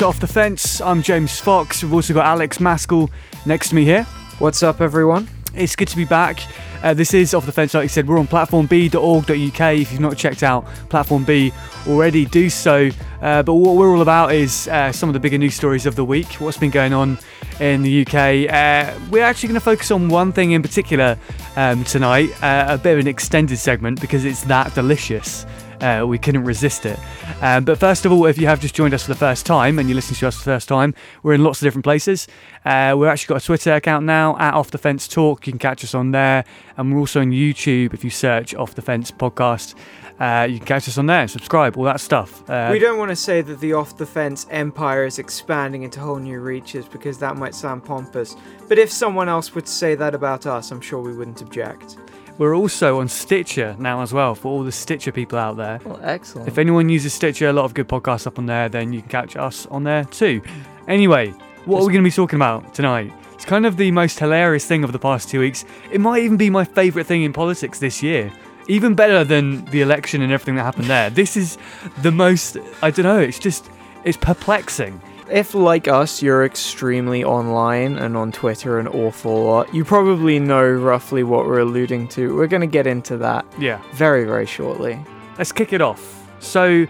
to Off the Fence. I'm James Fox. We've also got Alex Maskill next to me here. What's up, everyone? It's good to be back. Uh, this is Off the Fence, like I said, we're on platformb.org.uk. If you've not checked out Platform B already, do so. Uh, but what we're all about is uh, some of the bigger news stories of the week, what's been going on in the UK. Uh, we're actually going to focus on one thing in particular um, tonight, uh, a bit of an extended segment because it's that delicious. Uh, we couldn't resist it. Um, but first of all, if you have just joined us for the first time and you're listening to us for the first time, we're in lots of different places. Uh, we've actually got a Twitter account now at Off the Fence Talk. You can catch us on there, and we're also on YouTube. If you search Off the Fence Podcast, uh, you can catch us on there. Subscribe, all that stuff. Uh, we don't want to say that the off the fence empire is expanding into whole new reaches because that might sound pompous. But if someone else would say that about us, I'm sure we wouldn't object. We're also on Stitcher now as well for all the Stitcher people out there. Well, excellent. If anyone uses Stitcher, a lot of good podcasts up on there, then you can catch us on there too. Anyway, what are we going to be talking about tonight? It's kind of the most hilarious thing of the past two weeks. It might even be my favourite thing in politics this year. Even better than the election and everything that happened there. This is the most, I don't know, it's just, it's perplexing. If, like us, you're extremely online and on Twitter an awful lot, you probably know roughly what we're alluding to. We're going to get into that Yeah. very, very shortly. Let's kick it off. So,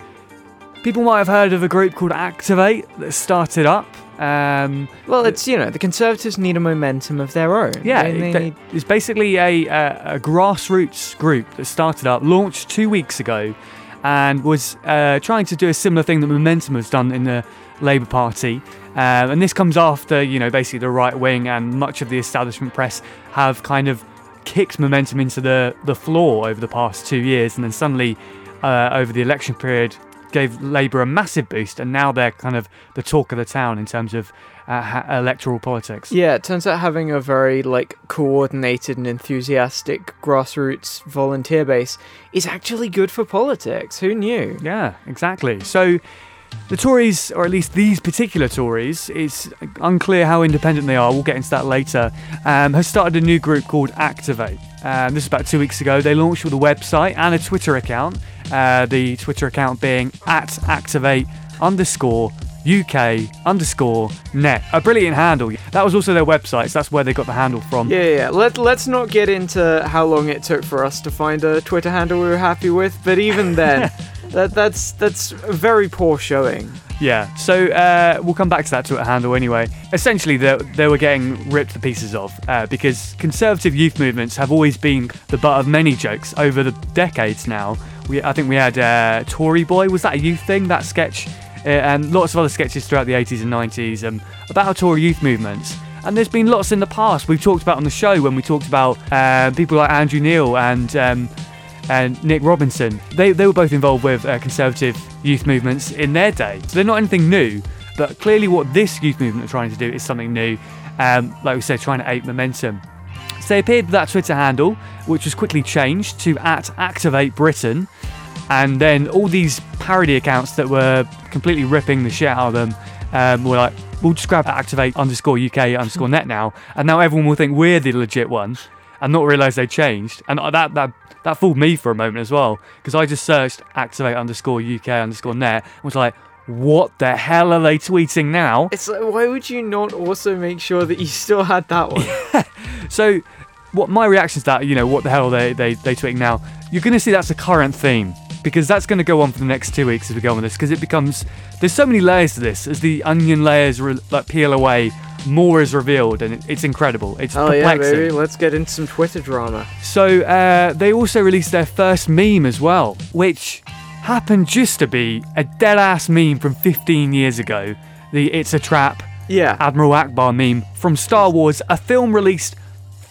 people might have heard of a group called Activate that started up. Um, Well, it's, you know, the Conservatives need a momentum of their own. Yeah, They- they it- need- it's basically a, a, a grassroots group that started up, launched two weeks ago, and was uh, trying to do a similar thing that Momentum has done in the Labour Party. Um, and this comes after, you know, basically the right wing and much of the establishment press have kind of kicked Momentum into the, the floor over the past two years, and then suddenly, uh, over the election period, gave Labour a massive boost, and now they're kind of the talk of the town in terms of uh, ha- electoral politics. Yeah, it turns out having a very like coordinated and enthusiastic grassroots volunteer base is actually good for politics. Who knew? Yeah, exactly. So the Tories, or at least these particular Tories, it's unclear how independent they are. We'll get into that later. Um, have started a new group called Activate. Um, this is about two weeks ago. They launched with a website and a Twitter account. Uh, the Twitter account being at Activate underscore UK underscore net. A brilliant handle. That was also their website, so that's where they got the handle from. Yeah, yeah. yeah. Let Let's not get into how long it took for us to find a Twitter handle we were happy with. But even then, that that's that's a very poor showing. Yeah, so uh, we'll come back to that Twitter handle anyway. Essentially, they, they were getting ripped to pieces of uh, because conservative youth movements have always been the butt of many jokes over the decades now. We, I think we had uh, Tory Boy, was that a youth thing, that sketch? Uh, and lots of other sketches throughout the 80s and 90s um, about Tory youth movements. And there's been lots in the past we've talked about on the show when we talked about uh, people like Andrew Neil and um, and Nick Robinson. They, they were both involved with uh, conservative youth movements in their day. So they're not anything new, but clearly what this youth movement are trying to do is something new. Um, like we said, trying to ape momentum. So they appeared with that Twitter handle, which was quickly changed to at Activate Britain. And then all these parody accounts that were completely ripping the shit out of them um, were like, we'll just grab activate underscore UK underscore net now. And now everyone will think we're the legit one and not realize they changed. And that, that, that fooled me for a moment as well because I just searched activate underscore UK underscore net and was like, what the hell are they tweeting now? It's like, why would you not also make sure that you still had that one? So, what my reaction to that, you know, what the hell are they they they tweeting now? You're going to see that's a current theme because that's going to go on for the next two weeks as we go on with this because it becomes there's so many layers to this as the onion layers re- like peel away. More is revealed and it, it's incredible. It's oh yeah, baby. Let's get into some Twitter drama. So uh, they also released their first meme as well, which happened just to be a dead ass meme from 15 years ago. The "It's a Trap" Yeah, Admiral Ackbar meme from Star Wars, a film released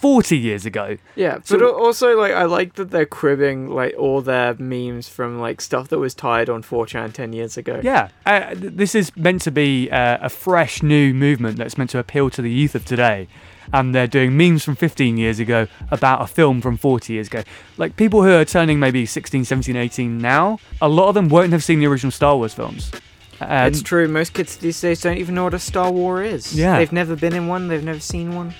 40 years ago. yeah. So- but al- also, like, I like that they're cribbing like all their memes from like stuff that was tied on 4chan ten years ago. Yeah, uh, this is meant to be uh, a fresh new movement that's meant to appeal to the youth of today. And they're doing memes from 15 years ago about a film from 40 years ago. Like people who are turning maybe 16, 17, 18 now, a lot of them won't have seen the original Star Wars films. Um, it's true. Most kids these days don't even know what a Star War is. Yeah. they've never been in one. They've never seen one.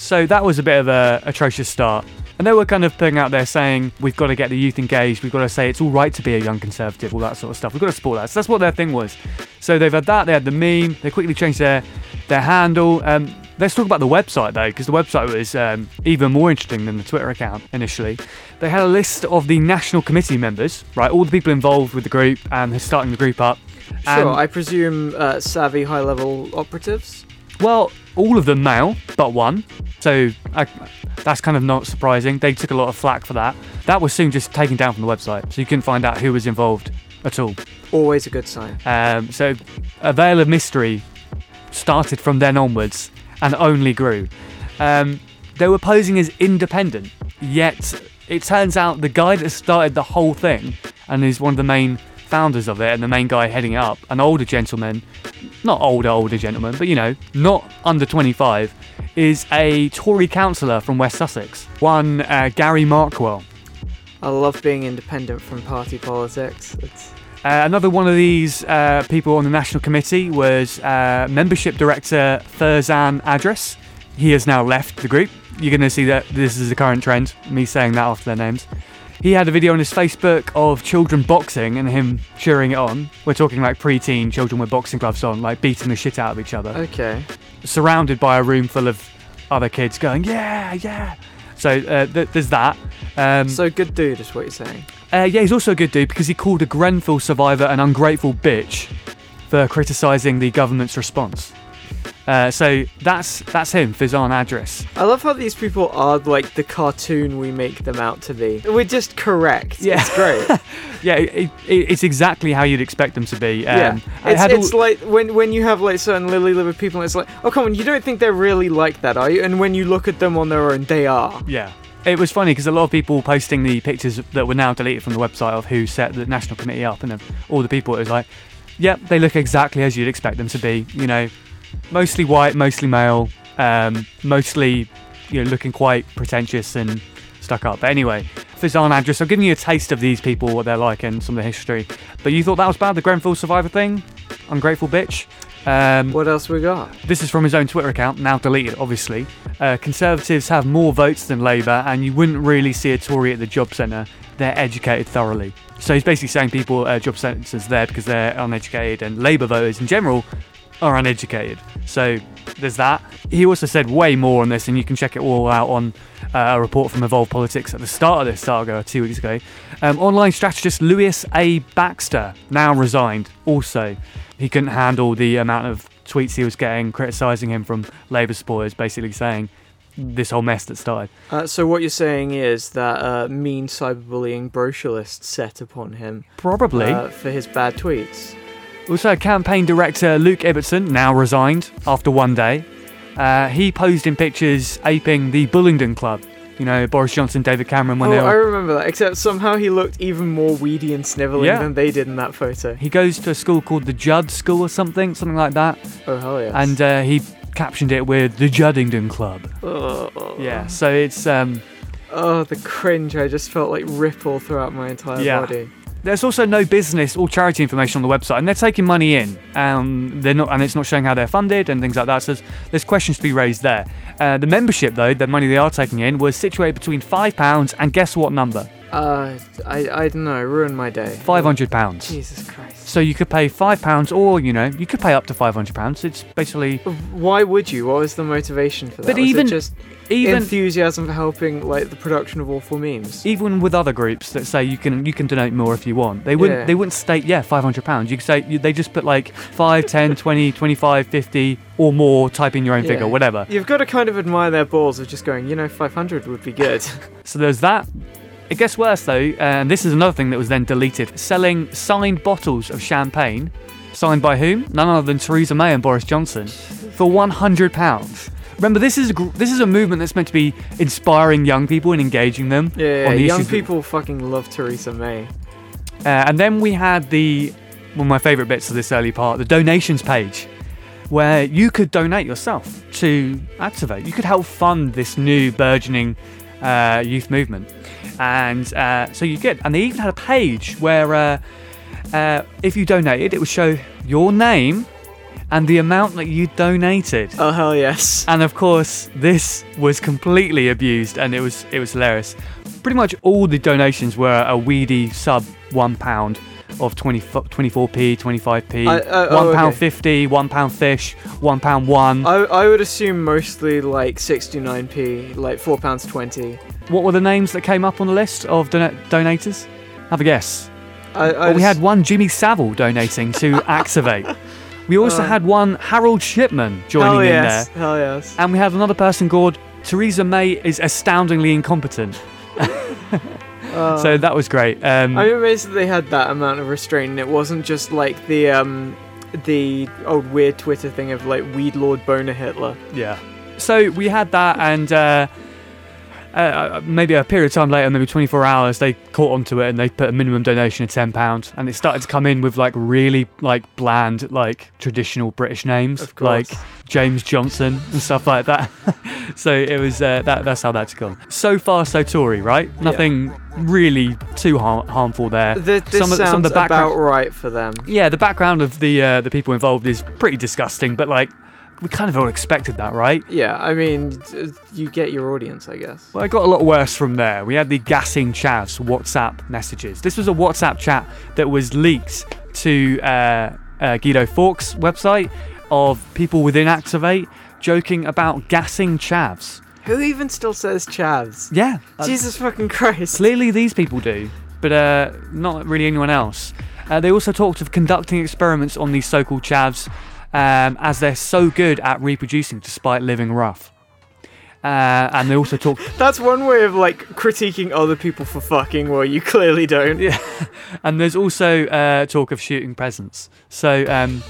So that was a bit of a atrocious start. And they were kind of putting out there saying, we've got to get the youth engaged, we've got to say it's all right to be a young conservative, all that sort of stuff. We've got to support that. So that's what their thing was. So they've had that, they had the meme, they quickly changed their, their handle. Um, let's talk about the website though, because the website was um, even more interesting than the Twitter account initially. They had a list of the national committee members, right, all the people involved with the group and starting the group up. Sure, I presume uh, savvy high level operatives. Well, all of them male, but one. So I, that's kind of not surprising. They took a lot of flack for that. That was soon just taken down from the website, so you couldn't find out who was involved at all. Always a good sign. Um, so a veil of mystery started from then onwards and only grew. Um, they were posing as independent, yet it turns out the guy that started the whole thing and is one of the main founders of it and the main guy heading it up, an older gentleman, not older, older gentleman, but you know, not under 25, is a Tory councillor from West Sussex, one uh, Gary Markwell. I love being independent from party politics. It's Uh, another one of these uh, people on the national committee was uh, membership director Ferzan Adris. He has now left the group. You're going to see that this is the current trend, me saying that after their names. He had a video on his Facebook of children boxing and him cheering it on. We're talking like preteen children with boxing gloves on, like beating the shit out of each other, okay. surrounded by a room full of other kids going, yeah, yeah. So uh, th- there's that. Um, So good dude is what you're saying. uh, yeah, he's also a good dude because he called a Grenfell survivor an ungrateful bitch for criticising the government's response. Uh, so that's that's him, Fizan Adris. I love how these people are like the cartoon we make them out to be. We're just correct. Yeah. It's great. Yeah, it, it, it's exactly how you'd expect them to be. Um, yeah. it It's, all- like when, when you have like certain lily livered people, it's like, oh, come on, you don't think they're really like that, are you? And when you look at them on their own, they are. Yeah. It was funny because a lot of people posting the pictures that were now deleted from the website of who set the national committee up, and all the people, it was like, yep, they look exactly as you'd expect them to be. You know, mostly white, mostly male, um, mostly, you know, looking quite pretentious and stuck up. But anyway, Fizan Andrus, I'm giving you a taste of these people, what they're like, and some of the history. But you thought that was bad, the Grenfell survivor thing? Ungrateful bitch? Um, What else we got? this is from his own Twitter account, now deleted, obviously. Uh, Conservatives have more votes than Labour, and you wouldn't really see a Tory at the job centre. They're educated thoroughly. So he's basically saying people at job centres there because they're uneducated, and Labour voters in general are uneducated. So there's that. He also said way more on this, and you can check it all out on uh, a report from Evolve Politics at the start of this saga two weeks ago. Um, online strategist Lewis A. Baxter now resigned. Also, he couldn't handle the amount of tweets he was getting criticising him from Labour supporters, basically saying this whole mess that started. Uh, so what you're saying is that uh, mean cyberbullying brochurist set upon him Probably. uh, for his bad tweets. Also, campaign director Luke Ibbotson now resigned after one day. Uh, he posed in pictures aping the Bullingdon Club. You know, Boris Johnson, David Cameron when oh, they I remember that. Except somehow he looked even more weedy and snivelling Yeah. than they did in that photo. He goes to a school called the Judd School or something, something like that, Oh hell yes. and uh, he captioned it with the Juddington Club. oh, Yeah, so it's um, Oh, the cringe! I just felt like ripple throughout my entire Yeah. body. There's also no business or charity information on the website, and they're taking money in. Um, they're not, and it's not showing how they're funded and things like that. So there's, there's questions to be raised there. Uh, the membership, though, the money they are taking in, was situated between five pounds and guess what number? Uh, I I don't know. Ruined my day. Five hundred pounds. Jesus Christ. So you could pay five pounds, or you know, you could pay up to five hundred pounds. It's basically Why would you? What was the motivation for that? But Was even- just even enthusiasm for helping like the production of awful memes. even with other groups that say you can you can donate more if you want they wouldn't Yeah. they wouldn't state yeah 500 pounds you could say they just put like 5 10 20 25 50 or more type in your own figure whatever You've got to kind of admire their balls of just going, you know, 500 would be good. so there's that it gets worse though and this is another thing that was then deleted. Selling signed bottles of champagne. Signed by whom? None other than Theresa May and Boris Johnson. For 100 pounds. Remember, this is a, gr- this is a movement that's meant to be inspiring young people and engaging them yeah, on the young issues that- people fucking love Theresa May. Uh, and then we had the one of my favourite bits of this early part, the donations page, where you could donate yourself to Activate. You could help fund this new burgeoning uh, youth movement, and uh, so you get. And they even had a page where, uh, uh, if you donated, it would show your name and the amount that you donated. Oh hell yes. And of course, this was completely abused, and it was it was hilarious. Pretty much all the donations were a weedy sub one pound of 20, 24p, 25p, I- uh, oh, one pound okay. fifty, one pound fish, one pound one. I, I would assume mostly like 69p, like four pounds twenty. What were the names that came up on the list of don- donators? Have a guess. I, I Well, we just- had one Jimmy Savile donating to Activate. We also Uh. had one Harold Shipman joining hell in there. hell yes. And we had another person called Theresa May is astoundingly incompetent. Uh, so that was great. Um, I'm amazed that they had that amount of restraint. and It wasn't just like the um, the old weird Twitter thing of like weed lord boner Hitler. yeah. So we had that, and uh, uh, maybe a period of time later, maybe 24 hours, they caught onto it and they put a minimum donation of 10 pounds, and it started to come in with like really like bland, like traditional British names, like James Johnson and stuff like that. so it was uh, that. That's how that's gone. So far, so Tory, right? Nothing really too har- harmful there. Th- this some of, sounds some of the background, about right for them. yeah, the background of the uh, the people involved is pretty disgusting, but like we kind of all expected that, right? Yeah, I mean, you get your audience, I guess. Well, it got a lot worse from there. We had the gassing chavs WhatsApp messages. This was a WhatsApp chat that was leaked to uh, uh, Guido Fawkes' website of people within Activate joking about gassing chavs. Who even still says chavs? Yeah, Jesus fucking Christ. clearly these people do, but uh, not really anyone else. Uh, they also talked of conducting experiments on these so-called chavs, um, as they're so good at reproducing despite living rough. Uh, and they also talk. That's one way of like critiquing other people for fucking well you clearly don't. Yeah. and there's also uh, talk of shooting presents. So, um,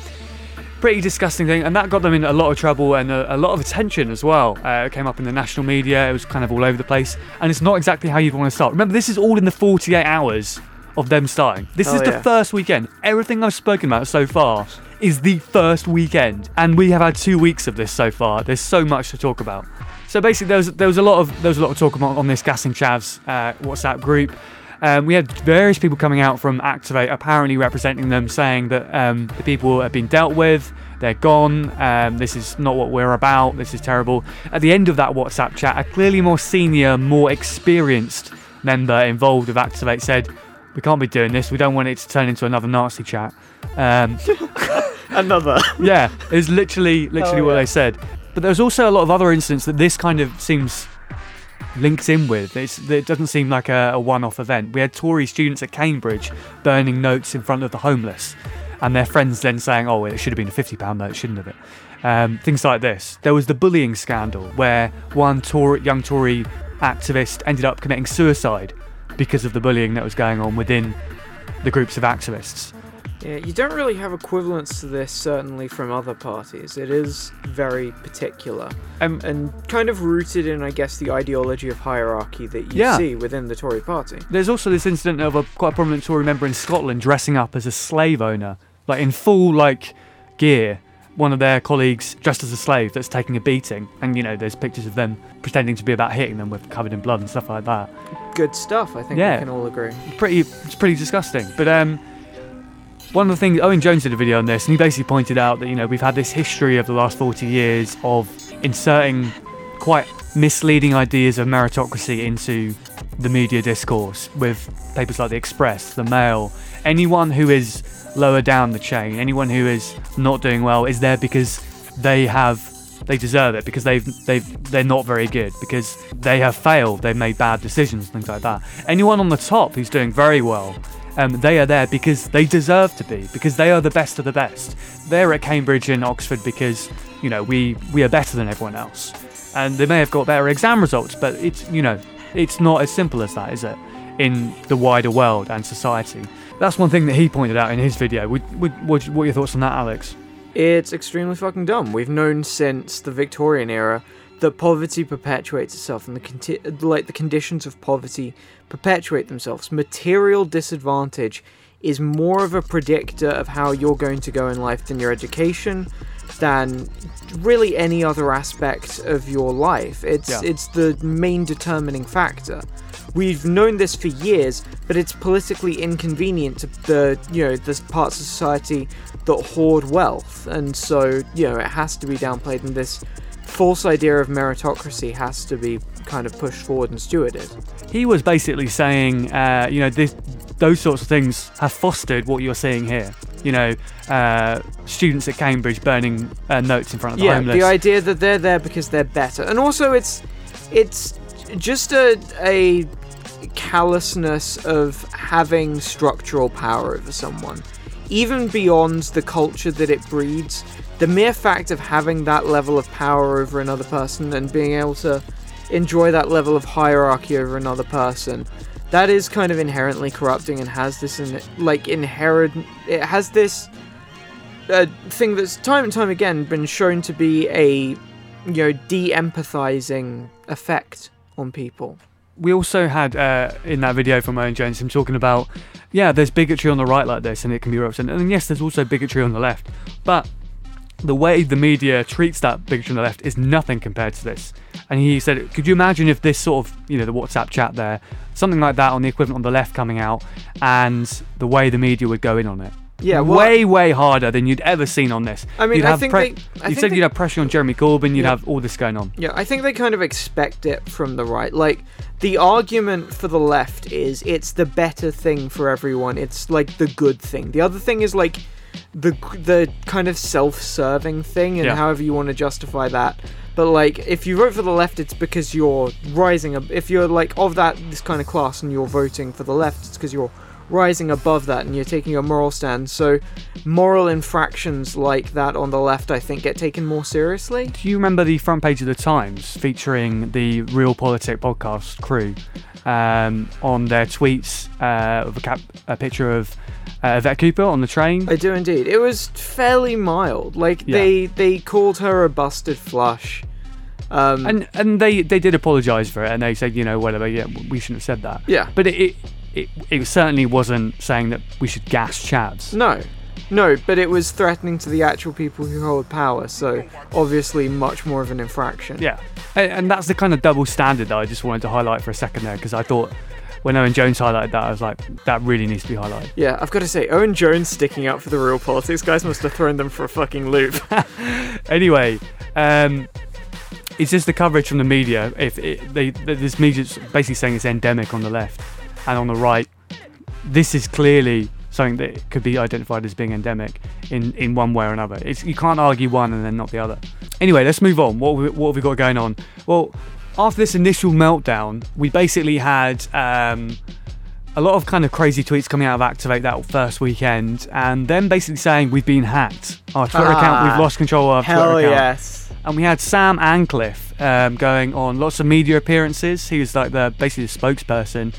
pretty disgusting thing. And that got them in a lot of trouble and a, a lot of attention as well. Uh, it came up in the national media, it was kind of all over the place. And it's not exactly how you'd want to start. Remember, this is all in the 48 hours of them starting. This Oh, is the yeah. first weekend. Everything I've spoken about so far is the first weekend. And we have had two weeks of this so far. There's so much to talk about. So basically, there was there was a lot of there was a lot of talk about on this gassing chavs uh, WhatsApp group. Um, we had various people coming out from Activate, apparently representing them, saying that um, the people have been dealt with, they're gone. Um, this is not what we're about. This is terrible. At the end of that WhatsApp chat, a clearly more senior, more experienced member involved with Activate said, "We can't be doing this. We don't want it to turn into another Nazi chat." Um, Another. yeah, it's literally literally Oh, what yeah. they said. But there's also a lot of other incidents that this kind of seems linked in with. It's, it doesn't seem like a, a one-off event. We had Tory students at Cambridge burning notes in front of the homeless, and their friends then saying, "Oh, it should have been a fifty-pound note, shouldn't have it?" Um, things like this. There was the bullying scandal where one Tory, young Tory activist ended up committing suicide because of the bullying that was going on within the groups of activists. Yeah, you don't really have equivalents to this certainly from other parties. It is very particular Um, and kind of rooted in, I guess, the ideology of hierarchy that you Yeah. see within the Tory party. There's also this incident of a quite prominent Tory member in Scotland dressing up as a slave owner, like in full like gear. One of their colleagues dressed as a slave that's taking a beating, and you know there's pictures of them pretending to be about hitting them with covered in blood and stuff like that. Good stuff, I think Yeah. we can all agree. Pretty, it's pretty disgusting. But um, one of the things Owen Jones did a video on this, and he basically pointed out that you know we've had this history of the last 40 years of inserting quite misleading ideas of meritocracy into the media discourse with papers like the Express, the Mail. Anyone who is lower down the chain, anyone who is not doing well, is there because they have they deserve it because they've they've they're not very good because they have failed. They've made bad decisions things like that. Anyone on the top who's doing very well um, they are there because they deserve to be because they are the best of the best. They're at cambridge and oxford because you know we we are better than everyone else. And they may have got better exam results but it's you know it's not as simple as that is it in the wider world and society. That's one thing that he pointed out in his video. Would, would, what, what are your thoughts on that alex It's extremely fucking dumb. We've known since the Victorian era that poverty perpetuates itself, and the conti- like the conditions of poverty perpetuate themselves. Material disadvantage is more of a predictor of how you're going to go in life than your education, than really any other aspect of your life. It's Yeah. it's the main determining factor. We've known this for years, but it's politically inconvenient to the you know the parts of society that hoard wealth, and so you know it has to be downplayed, and this false idea of meritocracy has to be kind of pushed forward and stewarded. He was basically saying, uh, you know, this, those sorts of things have fostered what you're seeing here. You know, uh, students at Cambridge burning uh, notes in front of the yeah, homeless. the idea that they're there because they're better, and also it's it's just a a callousness of having structural power over someone, even beyond the culture that it breeds. The mere fact of having that level of power over another person and being able to enjoy that level of hierarchy over another person that is kind of inherently corrupting and has this in, like inherent it has this uh, thing that's time and time again been shown to be a you know de-empathizing effect on people we also had uh, in that video from Owen Jones him talking about, yeah, there's bigotry on the right like this, and it can be represented, and yes, there's also bigotry on the left, but the way the media treats that bigotry on the left is nothing compared to this. And he said, could you imagine if this sort of, you know, the WhatsApp chat there, something like that on the equivalent on the left coming out, and the way the media would go in on it? Yeah, well, way, way harder than you'd ever seen on this. I mean, you'd I have think pre- they- I you think said they- you'd have pressure on Jeremy Corbyn. You'd Yeah. have all this going on. Yeah, I think they kind of expect it from the right. Like, the argument for the left is it's the better thing for everyone. It's like the good thing. The other thing is like the the kind of self-serving thing and Yeah. however you want to justify that. But like if you vote for the left it's because you're rising ab- if you're like of that this kind of class and you're voting for the left it's because you're rising above that and you're taking a moral stand. So moral infractions like that on the left I think get taken more seriously. Do you remember the front page of the Times featuring the Real Politic podcast crew um, on their tweets uh, of a, cap- a picture of uh, Yvette Cooper on the train? I do indeed. It was fairly mild. Like Yeah. they they called her a busted flush. Um, and and they, they did apologise for it, and they said, you know, whatever, yeah, we shouldn't have said that. yeah, But it, it, it, it certainly wasn't saying that we should gas chads. no, no, but it was threatening to the actual people who hold power. So obviously, much more of an infraction. Yeah, and, and that's the kind of double standard that I just wanted to highlight for a second there, because I thought when Owen Jones highlighted that, I was like, that really needs to be highlighted. Yeah, I've got to say, Owen Jones sticking up for the real politics guys must have thrown them for a fucking loop. Anyway, um, it's just the coverage from the media. If it, they, this media's basically saying it's endemic on the left, and on the right, this is clearly something that could be identified as being endemic in, in one way or another. It's, you can't argue one and then not the other. Anyway, let's move on. What what have we got going on? Well, after this initial meltdown, we basically had um, a lot of kind of crazy tweets coming out of Activate that first weekend, and then basically saying we've been hacked. Our Twitter account, Ah, we've lost control of our Hell Twitter account. yes. And we had Sam Ancliffe um, going on lots of media appearances. He was like the basically the spokesperson,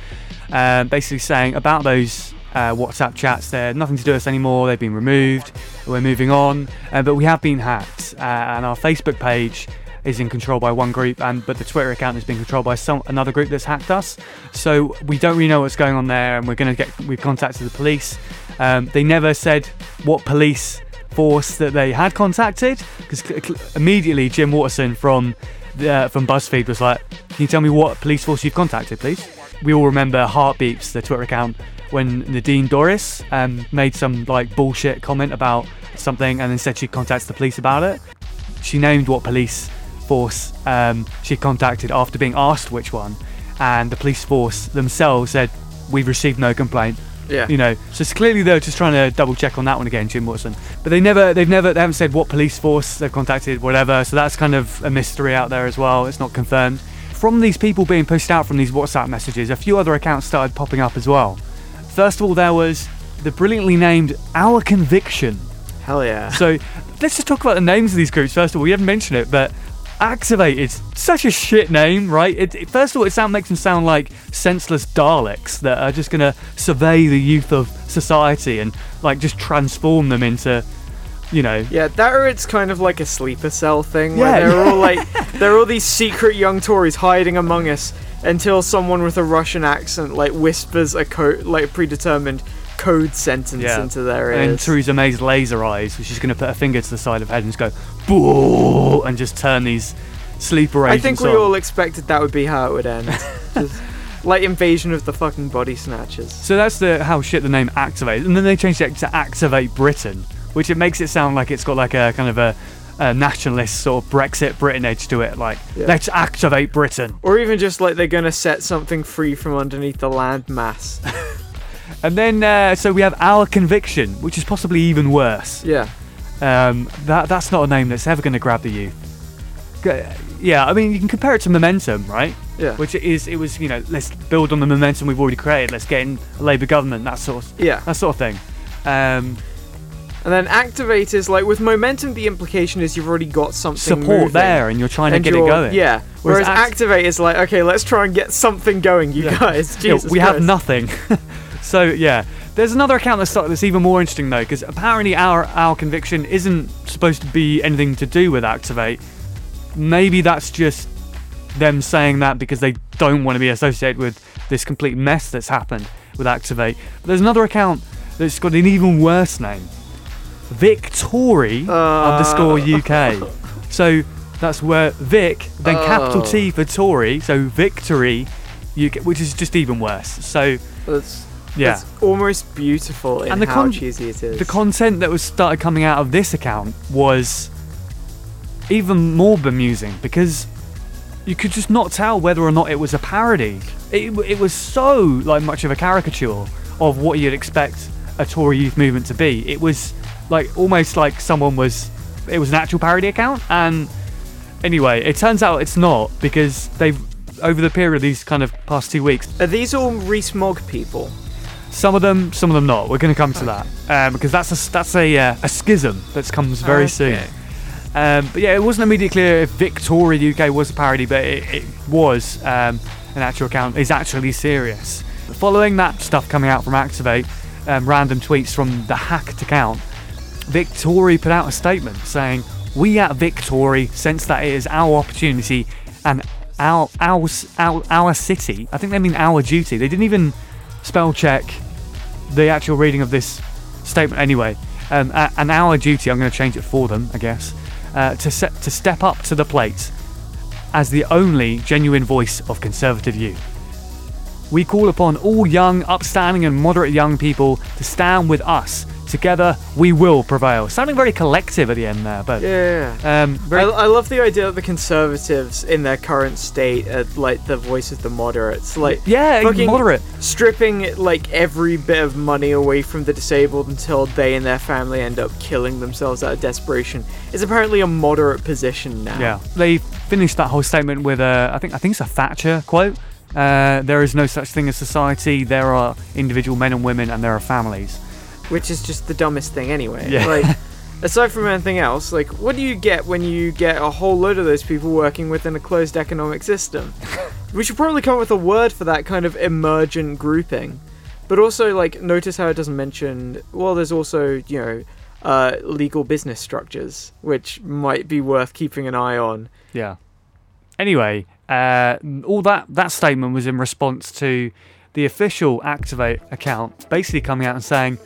um, basically saying about those uh, WhatsApp chats. They're nothing to do with us anymore. They've been removed. We're moving on. Uh, but we have been hacked, uh, and our Facebook page is in control by one group, and but the Twitter account is being controlled by some another group that's hacked us. So we don't really know what's going on there, and we're gonna get. We've contacted the police. Um, they never said what police force that they had contacted because immediately Jim Waterson from the, uh, from BuzzFeed was like, "Can you tell me what police force you've contacted, please?" We all remember Heartbeats, the Twitter account, when Nadine Dorries um, made some like bullshit comment about something and then said she contacted the police about it. She named what police force um, she contacted after being asked which one, and the police force themselves said, "We've received no complaint." Yeah. You know, so it's clearly they're just trying to double check on that one again, Jim Watson. But they never, they've never, they haven't said what police force they've contacted, whatever. So that's kind of a mystery out there as well. It's not confirmed. From these people being pushed out from these WhatsApp messages, a few other accounts started popping up as well. First of all, there was the brilliantly named Our Conviction. Hell yeah. So let's just talk about the names of these groups first of all. We haven't mentioned it, but Activate is such a shit name, right? It, it- first of all, it sound makes them sound like senseless Daleks that are just gonna survey the youth of society and like just transform them into, you know, Yeah, that or it's kind of like a sleeper cell thing Yeah, where they're all like they're all these secret young Tories hiding among us until someone with a Russian accent like whispers a code like predetermined code sentence Yeah. into their ears. and. Theresa May's laser eyes, which is gonna put a finger to the side of her head and just go, Boo! and just turn these sleeper agents I think we on. all expected that would be how it would end. Just like invasion of the fucking body snatchers. So that's the how shit the name activates, and then they changed it to Activate Britain, which it makes it sound like it's got like a kind of a, a nationalist sort of Brexit Britain edge to it. Like, Yeah. let's activate Britain. Or even just like they're gonna set something free from underneath the landmass. And then, uh, so we have Our Conviction, which is possibly even worse. yeah. Um, that That's not a name that's ever going to grab the youth. G- Yeah, I mean, you can compare it to Momentum, right? Yeah. Which it is, it was, you know, let's build on the momentum we've already created. Let's get in a Labour government, that sort of, yeah. that sort of thing. Um, And then activate is like with momentum the implication is you've already got something support moving. there, and you're trying to get it you're- going. Yeah. Whereas Whereas, act- activate is like, okay, let's try and get something going, you guys. Yeah, Jesus we have Christ. nothing. so yeah, there's another account that's that's even more interesting though, because apparently our our conviction isn't supposed to be anything to do with Activate. Maybe that's just them saying that because they don't want to be associated with this complete mess that's happened with Activate. But there's another account that's got an even worse name, Victory Uh. underscore UK. So that's where Vic, then capital Oh. T for Tory, so Victory UK, which is just even worse. So That's, yeah, that's almost beautiful in And the how con- cheesy it is. the content that was started coming out of this account was even more bemusing because you could just not tell whether or not it was a parody. It, it was so like much of a caricature of what you'd expect a Tory youth movement to be. It was like almost like someone was. It was an actual parody account, and anyway, it turns out it's not because they've over the period of these kind of past two weeks, Are these all Rees Mogg people? Some of them, some of them not. We're going to come to that um, because that's a that's a uh, a schism that comes very soon. Um, but yeah, it wasn't immediately clear if Victory UK was a parody, but it, it was um, an actual account. Is actually serious. Following that stuff coming out from Activate, um, random tweets from the hacked account, Victory put out a statement saying, "We at Victory sense that it is our opportunity and our our our, our city. I think they mean our duty. They didn't even spell check the actual reading of this statement anyway. Um, a- and our duty, I'm going to change it for them, I guess, uh, to set, to step up to the plate as the only genuine voice of conservative youth. We call upon all young, upstanding, and moderate young people to stand with us. Together, we will prevail. Sounding very collective at the end there, but Yeah. um, I, very, I love the idea that the conservatives in their current state are like the voice of the moderates. Like yeah, fucking moderate. stripping like every bit of money away from the disabled until they and their family end up killing themselves out of desperation is apparently a moderate position now. Yeah, they finished that whole statement with a, I think, I think it's a Thatcher quote. Uh, there is no such thing as society. There are individual men and women, and there are families. Which is just the dumbest thing anyway. Yeah. Like aside from anything else, like what do you get when you get a whole load of those people working within a closed economic system? we should probably come up with a word for that kind of emergent grouping. But also like notice how it doesn't mention well there's also, you know, uh, legal business structures, which might be worth keeping an eye on. Yeah. Anyway, uh, all that that statement was in response to the official Activate account basically coming out and saying,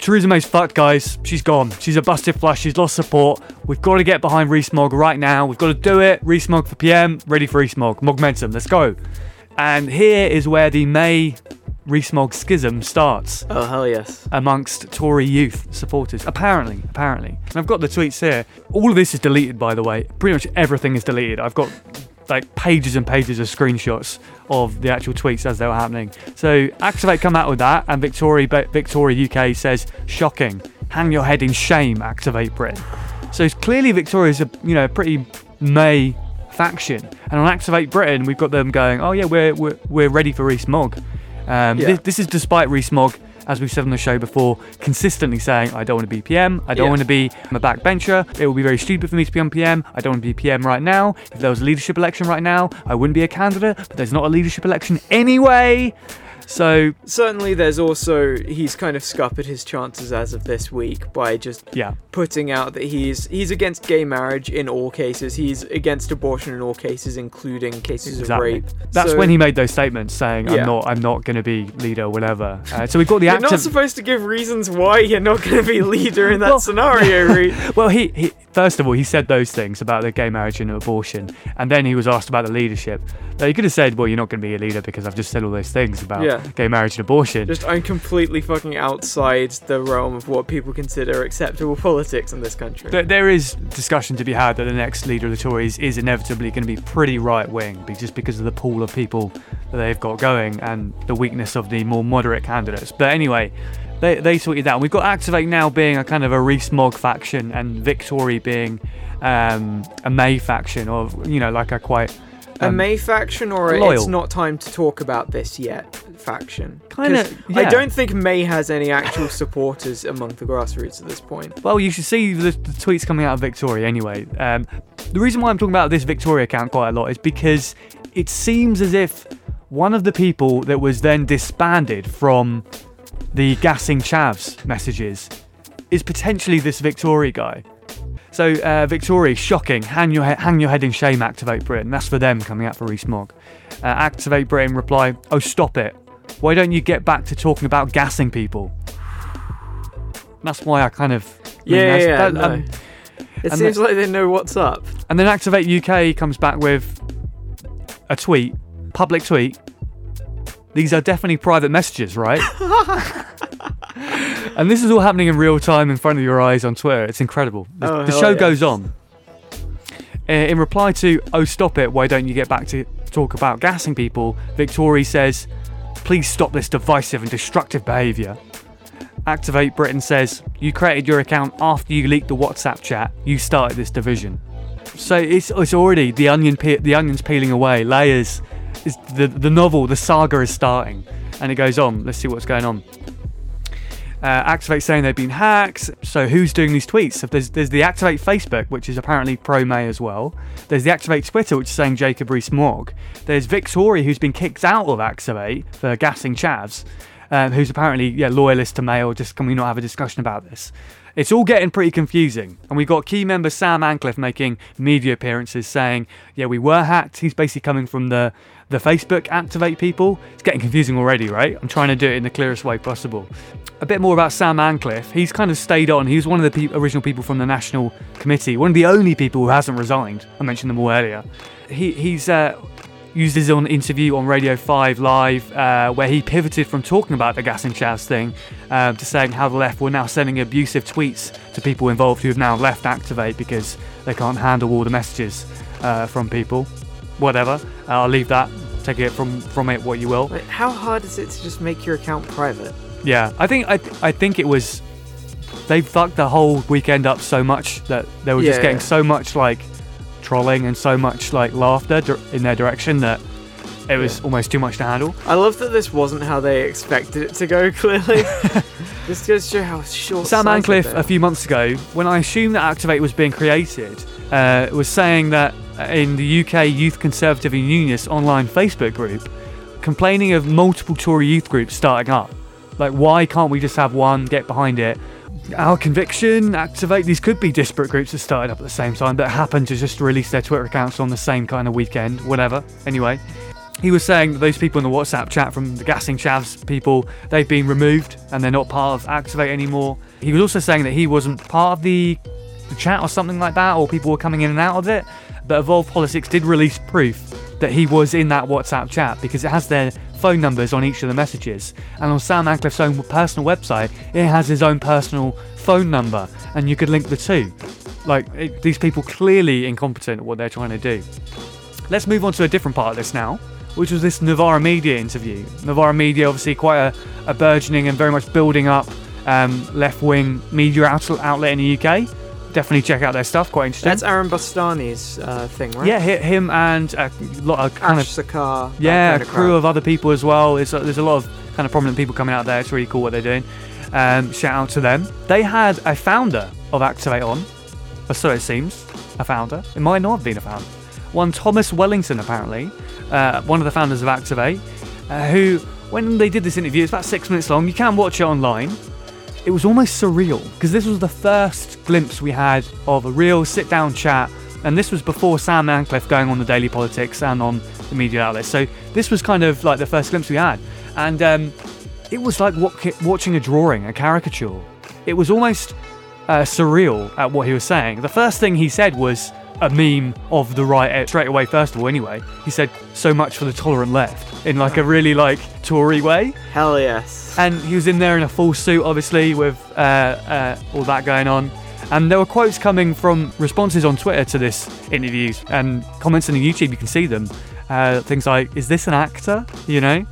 Theresa May's fucked, guys. She's gone. She's a busted flush. She's lost support. We've got to get behind Rees Mogg right now. We've got to do it. Rees Mogg for PM. Ready for Rees Mogg. Mogmentum. Let's go. And here is where the May Rees Mogg schism starts Oh hell yes. amongst Tory youth supporters. Apparently, apparently. And I've got the tweets here. All of this is deleted, by the way. Pretty much everything is deleted. I've got like pages and pages of screenshots of the actual tweets as they were happening. So Activate come out with that, and Victory Victory UK says, "Shocking! Hang your head in shame, Activate Britain." So it's clearly Victory's a you know a pretty May faction, and on Activate Britain we've got them going, "Oh yeah, we're we're, we're ready for Rees Mogg. Um, Yeah. this, this is despite Reese Mogg, as we've said on the show before, consistently saying, I don't want to be PM, I don't Yeah. want to be I'm a backbencher, it would be very stupid for me to be on PM, I don't want to be PM right now. If there was a leadership election right now, I wouldn't be a candidate, but there's not a leadership election anyway. So, Certainly there's also he's kind of scuppered his chances as of this week by just yeah. putting out that he's he's against gay marriage in all cases. He's against abortion in all cases, including cases Exactly. of rape. That's So when he made those statements saying, Yeah. I'm not I'm not going to be leader or whatever. Uh, so we've got the You're active... not supposed to give reasons why you're not going to be leader in that Well- scenario, Reed. well, he, he first of all he said those things about the gay marriage and abortion, and then he was asked about the leadership. Now, he could have said, "Well, you're not going to be a leader because I've just said all those things about Yeah. Gay marriage and abortion. Just I'm completely fucking outside the realm of what people consider acceptable politics in this country. There- there is discussion to be had that the next leader of the Tories is inevitably going to be pretty right wing, just because of the pool of people that they've got going and the weakness of the more moderate candidates. But anyway, they, they sorted that. We've got Activate now being a kind of a Rees-Mogg faction and Victory being um, a May faction, or you know, like a quite a um, May faction or a loyal. it's not time to talk about this yet faction. Kinda, 'Cause yeah. I don't think May has any actual supporters among the grassroots at this point. Well, you should see the, the tweets coming out of Victory anyway. Um, the reason why I'm talking about this Victory account quite a lot is because it seems as if one of the people that was then disbanded from the gassing chavs messages is potentially this Victory guy. So uh, Victory, shocking. Hang your, he- hang your head in shame. Activate Britain. That's for them coming out for Rees-Mogg. Uh, Activate Britain reply. Oh, stop it. Why don't you get back to talking about gassing people? That's why I kind of. I mean, Yeah, yeah, that- no. um, It seems like they know what's up. and then Activate UK comes back with a tweet, public tweet. These are definitely private messages, right? and this is all happening in real time in front of your eyes on Twitter. It's incredible. The, Oh, the show goes on. Uh, In reply to, oh, stop it, why don't you get back to talk about gassing people? Victoria says, please stop this divisive and destructive behaviour. Activate Britain says, you created your account after you leaked the WhatsApp chat. You started this division. So it's, it's already the onion pe- the onion's peeling away. Layers. It's the the novel, the saga is starting, and it goes on. Let's see what's going on. Uh, Activate saying they've been hacked. So who's doing these tweets? So there's there's the Activate Facebook, which is apparently pro May as well. There's the Activate Twitter, which is saying Jacob Rees-Mogg. There's Victory, who's been kicked out of Activate for gassing chavs, um, who's apparently yeah loyalist to May or just can we not have a discussion about this? It's all getting pretty confusing, and we've got key member Sam Ancliffe making media appearances saying, "Yeah, we were hacked." He's basically coming from the the Facebook Activate people. It's getting confusing already, right? I'm trying to do it in the clearest way possible. A bit more about Sam Ancliffe. He's kind of stayed on. He was one of the pe- original people from the National Committee, one of the only people who hasn't resigned. I mentioned them all earlier. He, he's uh, used his own interview on Radio 5 Live, uh, where he pivoted from talking about the gas and chavs thing um, to saying how the left were now sending abusive tweets to people involved who have now left Activate because they can't handle all the messages uh, from people. Whatever. I'll leave that. Take it from, from it what you will. Like, how hard is it to just make your account private? Yeah, I think I, I think it was they fucked the whole weekend up so much that they were just Yeah. getting so much like trolling and so much like laughter in their direction that it was Yeah. almost too much to handle. I love that this wasn't how they expected it to go. Clearly, this goes to show how short. Sam Ancliffe a few months ago, when I assumed that Activate was being created, uh, was saying that in the UK Youth Conservative and Unionist online Facebook group, complaining of multiple Tory youth groups starting up. Like, why can't we just have one, get behind it? Our conviction, Activate, these could be disparate groups that started up at the same time that happened to just release their Twitter accounts on the same kind of weekend, whatever. Anyway, he was saying that those people in the WhatsApp chat from the Gassing Chavs people, they've been removed and they're not part of Activate anymore. He was also saying that he wasn't part of the, the chat or something like that, or people were coming in and out of it. But Evolve Politics did release proof that he was in that WhatsApp chat because it has their phone numbers on each of the messages. And on Sam Ancliffe's own personal website, it has his own personal phone number, and you could link the two. Like, it, these people clearly incompetent at what they're trying to do. Let's move on to a different part of this now, which was this Novara Media interview. Novara Media, obviously, quite a, a burgeoning and very much building up um, left wing media out- outlet in the UK. Definitely check out their stuff, quite interesting. That's Aaron Bastani's uh, thing, right? yeah, hi- him and a lot of kind Ash of Sarkar. yeah, kind a of crew crowd. of other people as well. There's a, there's a lot of kind of prominent people coming out there. It's really cool what they're doing. Um, shout out to them. They had a founder of Activate on, or so it seems, a founder. It might not have been a founder. One Thomas Wellington, apparently, uh, one of the founders of Activate, uh, who, when they did this interview, it's about six minutes long. You can watch it online. It was almost surreal because this was the first glimpse we had of a real sit down chat. And this was before Sam Ancliffe going on the Daily Politics and on the media outlets. So this was kind of like the first glimpse we had. And um, it was like watching a drawing, a caricature. It was almost uh, surreal at what he was saying. The first thing he said was, a meme of the right straight away. First of all, anyway, he said so much for the tolerant left in like a really like Tory way, Hell yes. and he was in there in a full suit, obviously with uh, uh, all that going on. And there were quotes coming from responses on Twitter to this interviews and comments on the YouTube. You can see them. Uh, things like, "Is this an actor?" You know,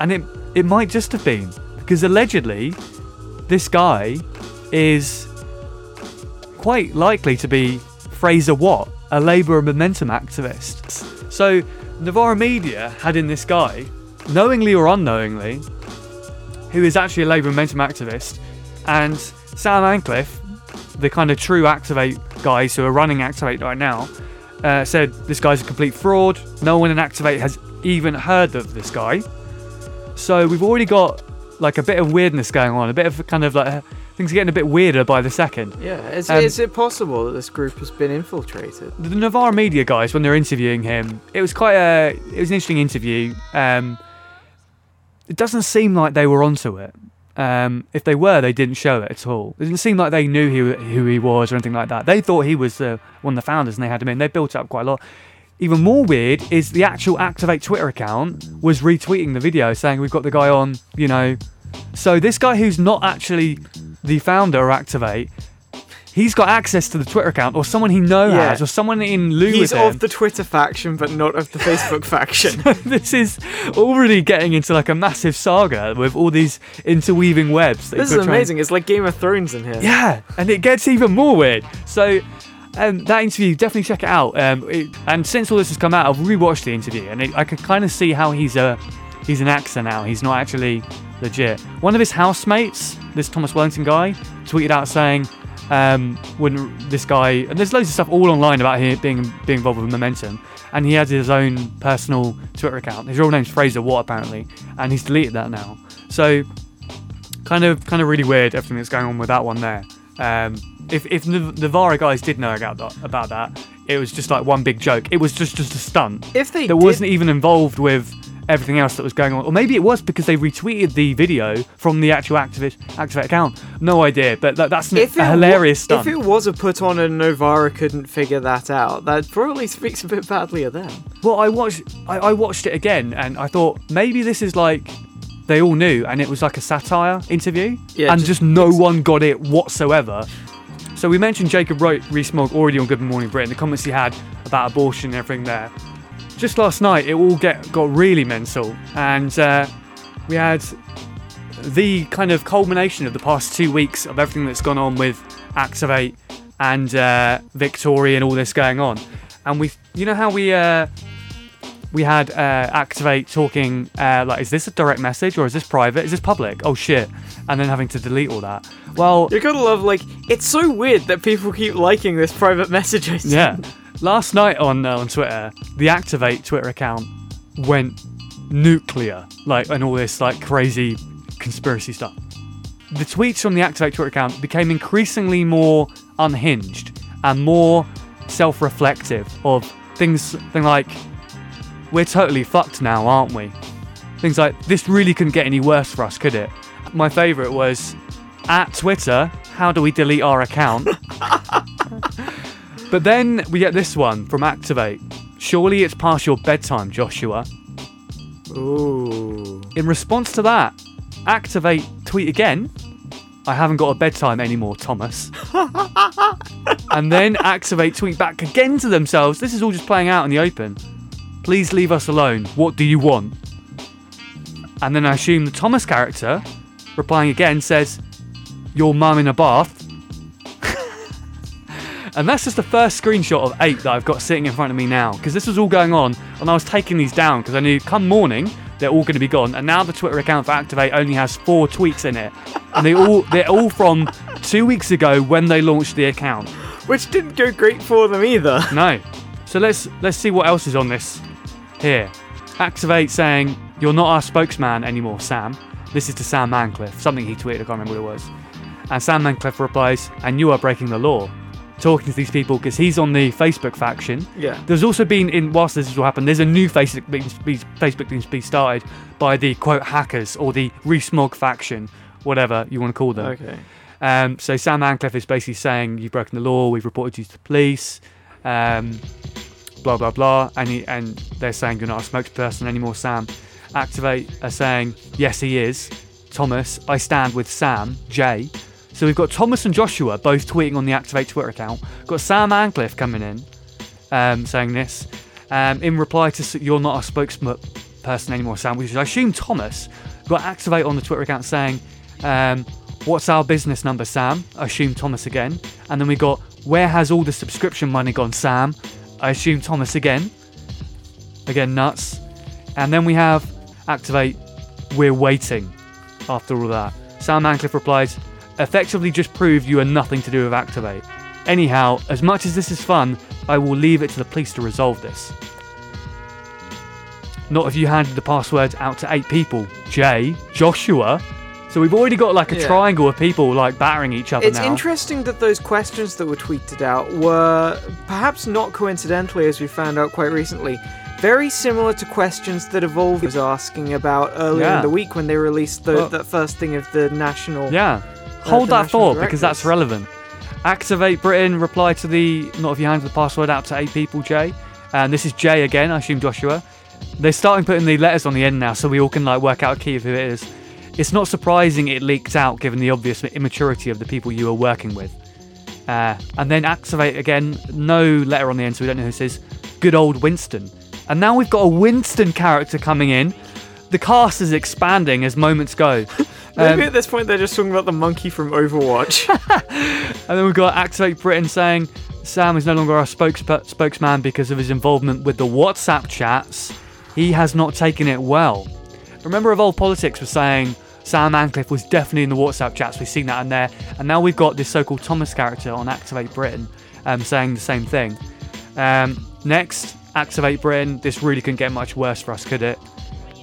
and it it might just have been because allegedly this guy is quite likely to be Fraser Watt, a Labour momentum activist. So Novara Media had in this guy, knowingly or unknowingly, who is actually a Labour momentum activist, and Sam Ancliffe, the kind of true Activate guys who are running Activate right now, uh, said this guy's a complete fraud. No one in Activate has even heard of this guy. So we've already got like a bit of weirdness going on, a bit of kind of like things are getting a bit weirder by the second. Yeah, is, Um, is it possible that this group has been infiltrated? The Novara media guys, when they're interviewing him, it was quite a it was an interesting interview. Um, it doesn't seem like they were onto it. Um, if they were, they didn't show it at all. It didn't seem like they knew who, who he was or anything like that. They thought he was uh, one of the founders and they had him in. They built up quite a lot. Even more weird is the actual Activate Twitter account was retweeting the video saying we've got the guy on, you know. So this guy who's not actually the founder Activate, he's got access to the Twitter account or someone he knows Yeah. has or someone in lieu He's of the Twitter faction, but not of the Facebook faction. this is already getting into like a massive saga with all these interweaving webs. This is are trying- amazing. It's like Game of Thrones in here. Yeah, and it gets even more weird. So, um, that interview, definitely check it out. Um, it, and since all this has come out, I've rewatched the interview, and it, I can kind of see how he's a he's an actor now. He's not actually legit. One of his housemates, this Thomas Wellington guy, tweeted out saying, um, when this guy and there's loads of stuff all online about him being being involved with Momentum, and he has his own personal Twitter account. His real name's Fraser Watt apparently, and he's deleted that now. So kind of kind of really weird everything that's going on with that one there. Um, if if Nav- Novara guys did know about that, about that, it was just like one big joke. It was just just a stunt If they that did, wasn't even involved with everything else that was going on. Or maybe it was because they retweeted the video from the actual activist activate account. No idea, but that, that's an, a hilarious stunt. If it was a put on and Novara couldn't figure that out, that probably speaks a bit badly of them. Well, I watched I, I watched it again and I thought maybe this is like they all knew and it was like a satire interview Yeah, and just- just, no one got it whatsoever. So we mentioned Jacob wrote Rees-Mogg already on Good Morning Britain, the comments he had about abortion and everything there. Just last night, it all get got really mental, and uh, we had the kind of culmination of the past two weeks of everything that's gone on with Activate and uh, Victoria and all this going on. And we, you know how we uh, we had uh, Activate talking uh, like, is this a direct message or is this private? Is this public? Oh shit! And then having to delete all that. Well, You gotta love, like, it's so weird that people keep liking this private messages. Yeah. Last night on uh, on Twitter, the Activate Twitter account went nuclear, like, and all this like crazy conspiracy stuff. The tweets from the Activate Twitter account became increasingly more unhinged and more self-reflective of things, thing like, "We're totally fucked now, aren't we?" Things like, "This really couldn't get any worse for us, could it?" My favourite was at Twitter. How do we delete our account? But then we get this one from Activate. Surely it's past your bedtime, Joshua. Ooh. In response to that, Activate tweet again. I haven't got a bedtime anymore, Thomas. and then Activate tweet back again to themselves. This is all just playing out in the open. Please leave us alone. What do you want? And then I assume the Thomas character, replying again, says, Your mum in a bath. And that's just the first screenshot of eight that I've got sitting in front of me now. Because this was all going on, and I was taking these down because I knew come morning they're all going to be gone. And now the Twitter account for Activate only has four tweets in it, and they all they're all from two weeks ago when they launched the account. Which didn't go great for them either. No. So let's let's see what else is on this here. Activate saying you're not our spokesman anymore, Sam. This is to Sam Ancliffe. Something he tweeted. I can't remember what it was. And Sam Ancliffe replies, "And you are breaking the law." Talking to these people because he's on the Facebook faction. Yeah. There's also been in whilst this has all happened, there's a new Facebook being, be- Facebook being be started by the quote hackers or the Rees-Mogg faction, whatever you want to call them. Okay. Um, so Sam Ancliffe is basically saying you've broken the law. We've reported you to the police. Um, blah blah blah, and he, and they're saying you're not a spokesperson anymore, Sam. Activate are saying yes, he is. Thomas, I stand with Sam. Jay. So we've got Thomas and Joshua both tweeting on the Activate Twitter account. We've Got Sam Ancliffe coming in, um, saying this um, in reply to "You're not a spokesperson anymore, Sam," which is I assume Thomas. We've got Activate on the Twitter account saying, um, "What's our business number, Sam?" I assume Thomas again, and then we got, "Where has all the subscription money gone, Sam?" I assume Thomas again. Again, nuts. And then we have Activate, we're waiting. After all that, Sam Ancliffe replies, effectively just proved you are nothing to do with Activate. Anyhow, as much as this is fun, I will leave it to the police to resolve this. Not if you handed the passwords out to eight people. Jay, Joshua. So we've already got like a Yeah. triangle of people like battering each other It's now. interesting that those questions that were tweeted out were, perhaps not coincidentally, as we found out quite recently, very similar to questions that Evolve was asking about earlier Yeah. in the week when they released the, Well- that first thing of the national. Yeah. Hold that thought because that's relevant. Activate Britain reply to the not if you hand the password out to eight people, Jay. And this is Jay again, I assume Joshua. They're starting putting the letters on the end now so we all can like work out a key of who it is. It's not surprising it leaked out given the obvious immaturity of the people you were working with. Uh, and then activate again, no letter on the end, so we don't know who this is. Good old Winston. And now we've got a Winston character coming in. The cast is expanding as moments go. Maybe Um, at this point they're just talking about the monkey from Overwatch. And then we've got Activate Britain saying Sam is no longer our spokesp- spokesman because of his involvement with the WhatsApp chats. He has not taken it well. Remember, Evolve Politics was saying Sam Ancliffe was definitely in the WhatsApp chats. We've seen that in there. And now we've got this so called Thomas character on Activate Britain um, saying the same thing. Um, next, Activate Britain. This really couldn't get much worse for us, could it?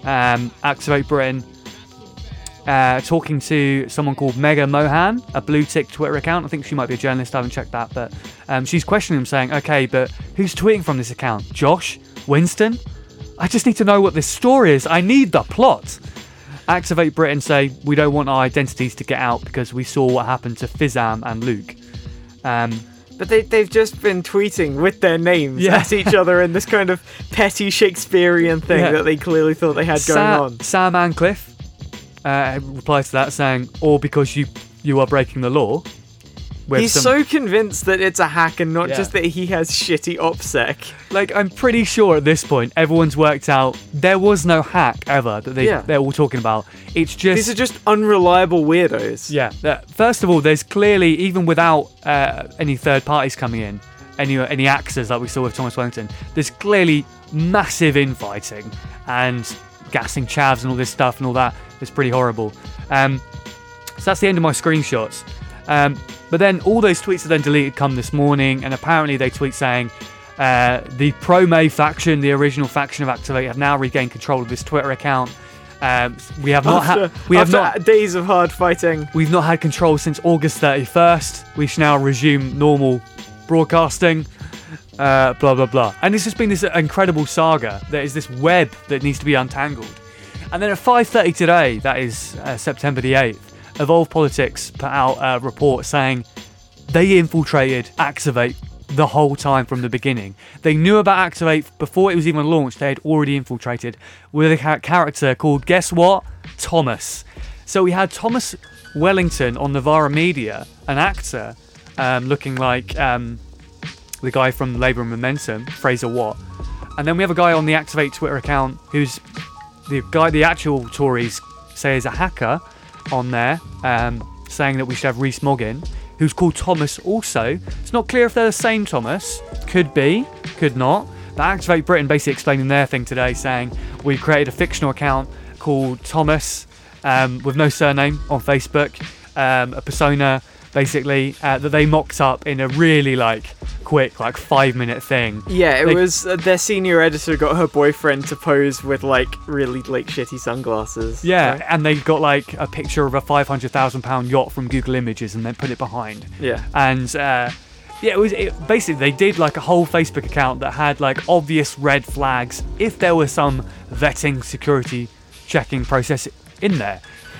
Um, Activate Britain uh, talking to someone called Megha Mohan, a blue tick Twitter account. I think she might be a journalist. I haven't checked that, but um, she's questioning him, saying, "Okay, but who's tweeting from this account? Josh, Winston? I just need to know what this story is. I need the plot." Activate Britain say we don't want our identities to get out because we saw what happened to Fizam and Luke. Um, but they, they've just been tweeting with their names Yeah. at each other in this kind of petty Shakespearean thing Yeah. that they clearly thought they had going on. Sam Ancliffe uh, replies to that saying, "Or because you you are breaking the law." He's some- so convinced that it's a hack and not Yeah. just that he has shitty OPSEC. Like, I'm pretty sure at this point, everyone's worked out there was no hack ever that they, Yeah. they're all talking about. It's just. These are just unreliable weirdos. yeah. that- First of all, there's clearly, even without uh, any third parties coming in, any any axes like we saw with Thomas Wellington, there's clearly massive infighting and gassing chavs and all this stuff and all that. It's pretty horrible. Um, so that's the end of my screenshots. Um, but then all those tweets are then deleted come this morning, and apparently they tweet saying uh, the pro May faction, the original faction of Activate, have now regained control of this Twitter account. Um, we have not After, had we have not days of hard fighting. we've not had control since August 31st. We should now resume normal broadcasting. Uh, blah blah blah. And it's just been this incredible saga. There is this web that needs to be untangled. And then at 5:30 today, that is uh, September the 8th, Evolve Politics put out a report saying they infiltrated Activate the whole time from the beginning. They knew about Activate before it was even launched. They had already infiltrated with a character called, guess what? Thomas. So we had Thomas Wellington on Novara Media, an actor, um, looking like um, the guy from Labour and Momentum, Fraser Watt. And then we have a guy on the Activate Twitter account who's the guy the actual Tories say is a hacker on there, um, saying that we should have Rees-Mogg in, who's called Thomas also. It's not clear if they're the same Thomas. Could be, could not. But Activate Britain basically explaining their thing today, saying we created a fictional account called Thomas um, with no surname on Facebook, um, a persona basically uh, that they mocked up in a really like quick, like five minute thing. Yeah, it They- was uh, their senior editor got her boyfriend to pose with like really like shitty sunglasses. Yeah, Right? and they got like a picture of a five hundred thousand pound yacht from Google Images and then put it behind. Yeah. And uh, yeah, it was it, basically they did like a whole Facebook account that had like obvious red flags if there was some vetting security checking process in there.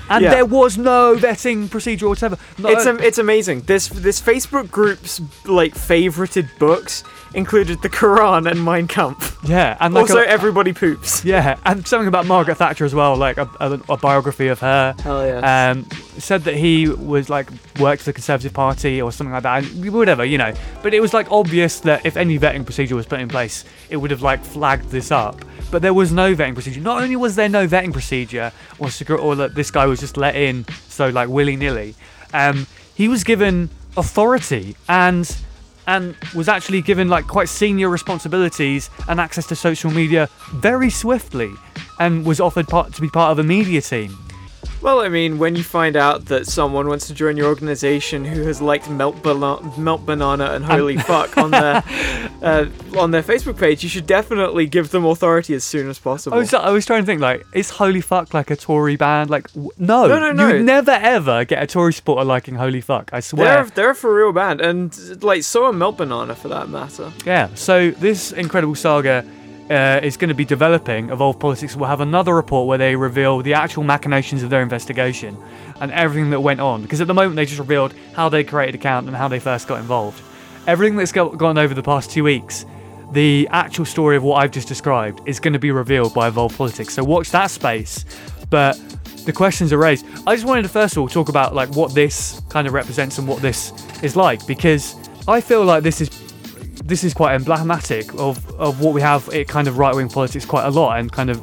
And Yeah. there was no vetting procedure whatsoever. No, It's am- it's amazing. This this Facebook group's like favorited books included the Quran and Mein Kampf. yeah, and like also, a- everybody poops. yeah, and something about Margaret Thatcher as well, like a, a, a biography of her. Hell yeah. Um, said that he was like worked for the Conservative Party or something like that, and whatever, you know. But it was like obvious that if any vetting procedure was put in place, it would have like flagged this up. But there was no vetting procedure. Not only was there no vetting procedure, or secret, or that this guy was just let in so like willy nilly, um, he was given authority and and was actually given like quite senior responsibilities and access to social media very swiftly, and was offered part, to be part of a media team. Well, I mean, when you find out that someone wants to join your organization who has liked Melt, Melt Banana and Holy Fuck on their uh, on their Facebook page, you should definitely give them authority as soon as possible. I was, I was trying to think like, is Holy Fuck like a Tory band? Like, w- no, No, no, no. You never ever get a Tory supporter liking Holy Fuck. I swear. they're they're a for real band, and like so are Melt Banana for that matter. Yeah. So this incredible saga uh, is going to be developing. Evolve Politics will have another report where they reveal the actual machinations of their investigation and everything that went on. Because at the moment they just revealed how they created account and how they first got involved. Everything that's go- gone over the past two weeks. The actual story of what I've just described is going to be revealed by Evolve Politics. So watch that space. But the questions are raised. I just wanted to first of all talk about like what this kind of represents and what this is like because I feel like this is this is quite emblematic of, of what we have it kind of right wing politics quite a lot and kind of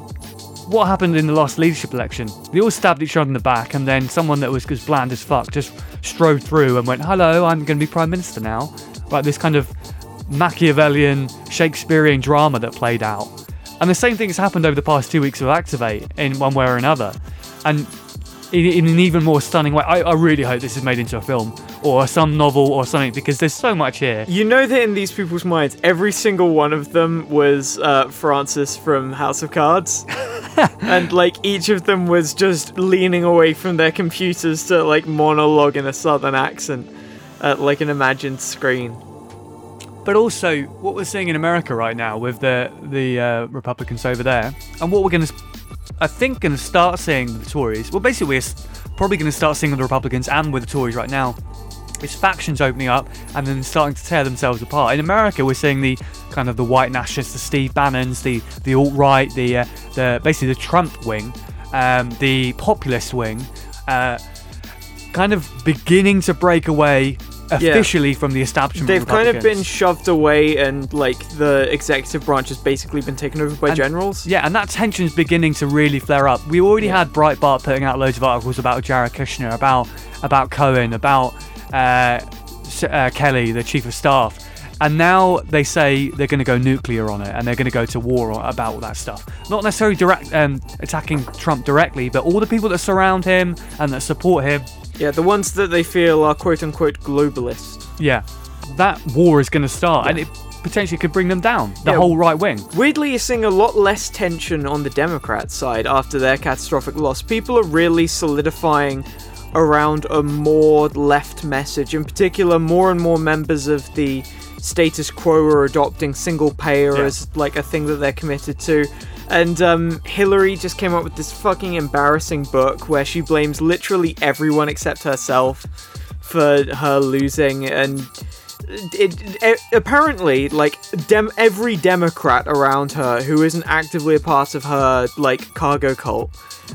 what happened in the last leadership election. They all stabbed each other in the back and then someone that was as bland as fuck just strode through and went, Hello, I'm gonna be Prime Minister now. Like this kind of Machiavellian Shakespearean drama that played out. And the same thing has happened over the past two weeks with Activate in one way or another. And in, in an even more stunning way. I, I really hope this is made into a film or some novel or something because there's so much here. You know that in these people's minds, every single one of them was uh, Francis from House of Cards. and like each of them was just leaning away from their computers to like monologue in a southern accent at like an imagined screen. But also, what we're seeing in America right now with the the uh, Republicans over there, and what we're going to, I think, going to start seeing the Tories. Well, basically, we're probably going to start seeing the Republicans and with the Tories right now. It's factions opening up and then starting to tear themselves apart. In America, we're seeing the kind of the white nationalists, the Steve Bannons, the the alt right, the uh, the basically the Trump wing, um, the populist wing, uh, kind of beginning to break away officially from the establishment. They've kind of been shoved away, and like the executive branch has basically been taken over by And- generals. Yeah, and that tension's beginning to really flare up. We already had Breitbart putting out loads of articles about Jared Kushner, about about Cohen, about uh, uh, Kelly, the chief of staff, and now they say they're going to go nuclear on it and they're going to go to war on, about all that stuff. Not necessarily direct um, attacking Trump directly, but all the people that surround him and that support him. Yeah, the ones that they feel are quote unquote globalist. Yeah, that war is going to start, and it potentially could bring them down. The Yeah. whole right wing. Weirdly, you're seeing a lot less tension on the Democrats' side after their catastrophic loss. People are really solidifying around a more left message. In particular, more and more members of the status quo are adopting single payer Yeah. as like a thing that they're committed to. And um, Hillary just came up with this fucking embarrassing book where she blames literally everyone except herself for her losing. And it, it apparently like dem- every democrat around her who isn't actively a part of her like cargo cult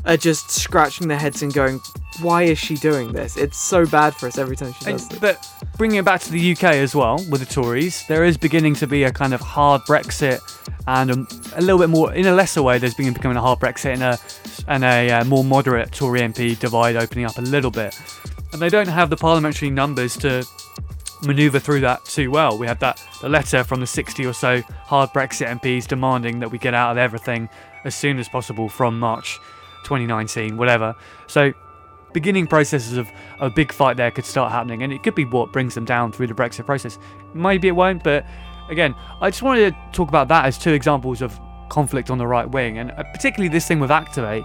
are just scratching their heads and going why is she doing this it's so bad for us every time she does it but bringing it back to the UK as well with the Tories, there is beginning to be a kind of hard Brexit, and a, a little bit more in a lesser way. There's beginning becoming a hard Brexit and a and a uh, more moderate Tory MP divide opening up a little bit, and they don't have the parliamentary numbers to manoeuvre through that too well. We had that the letter from the 60 or so hard Brexit MPs demanding that we get out of everything as soon as possible from March 2019, whatever. So beginning processes of a big fight there could start happening, and it could be what brings them down through the Brexit process. Maybe it won't, but again, I just wanted to talk about that as two examples of conflict on the right wing, and uh, particularly this thing with Activate.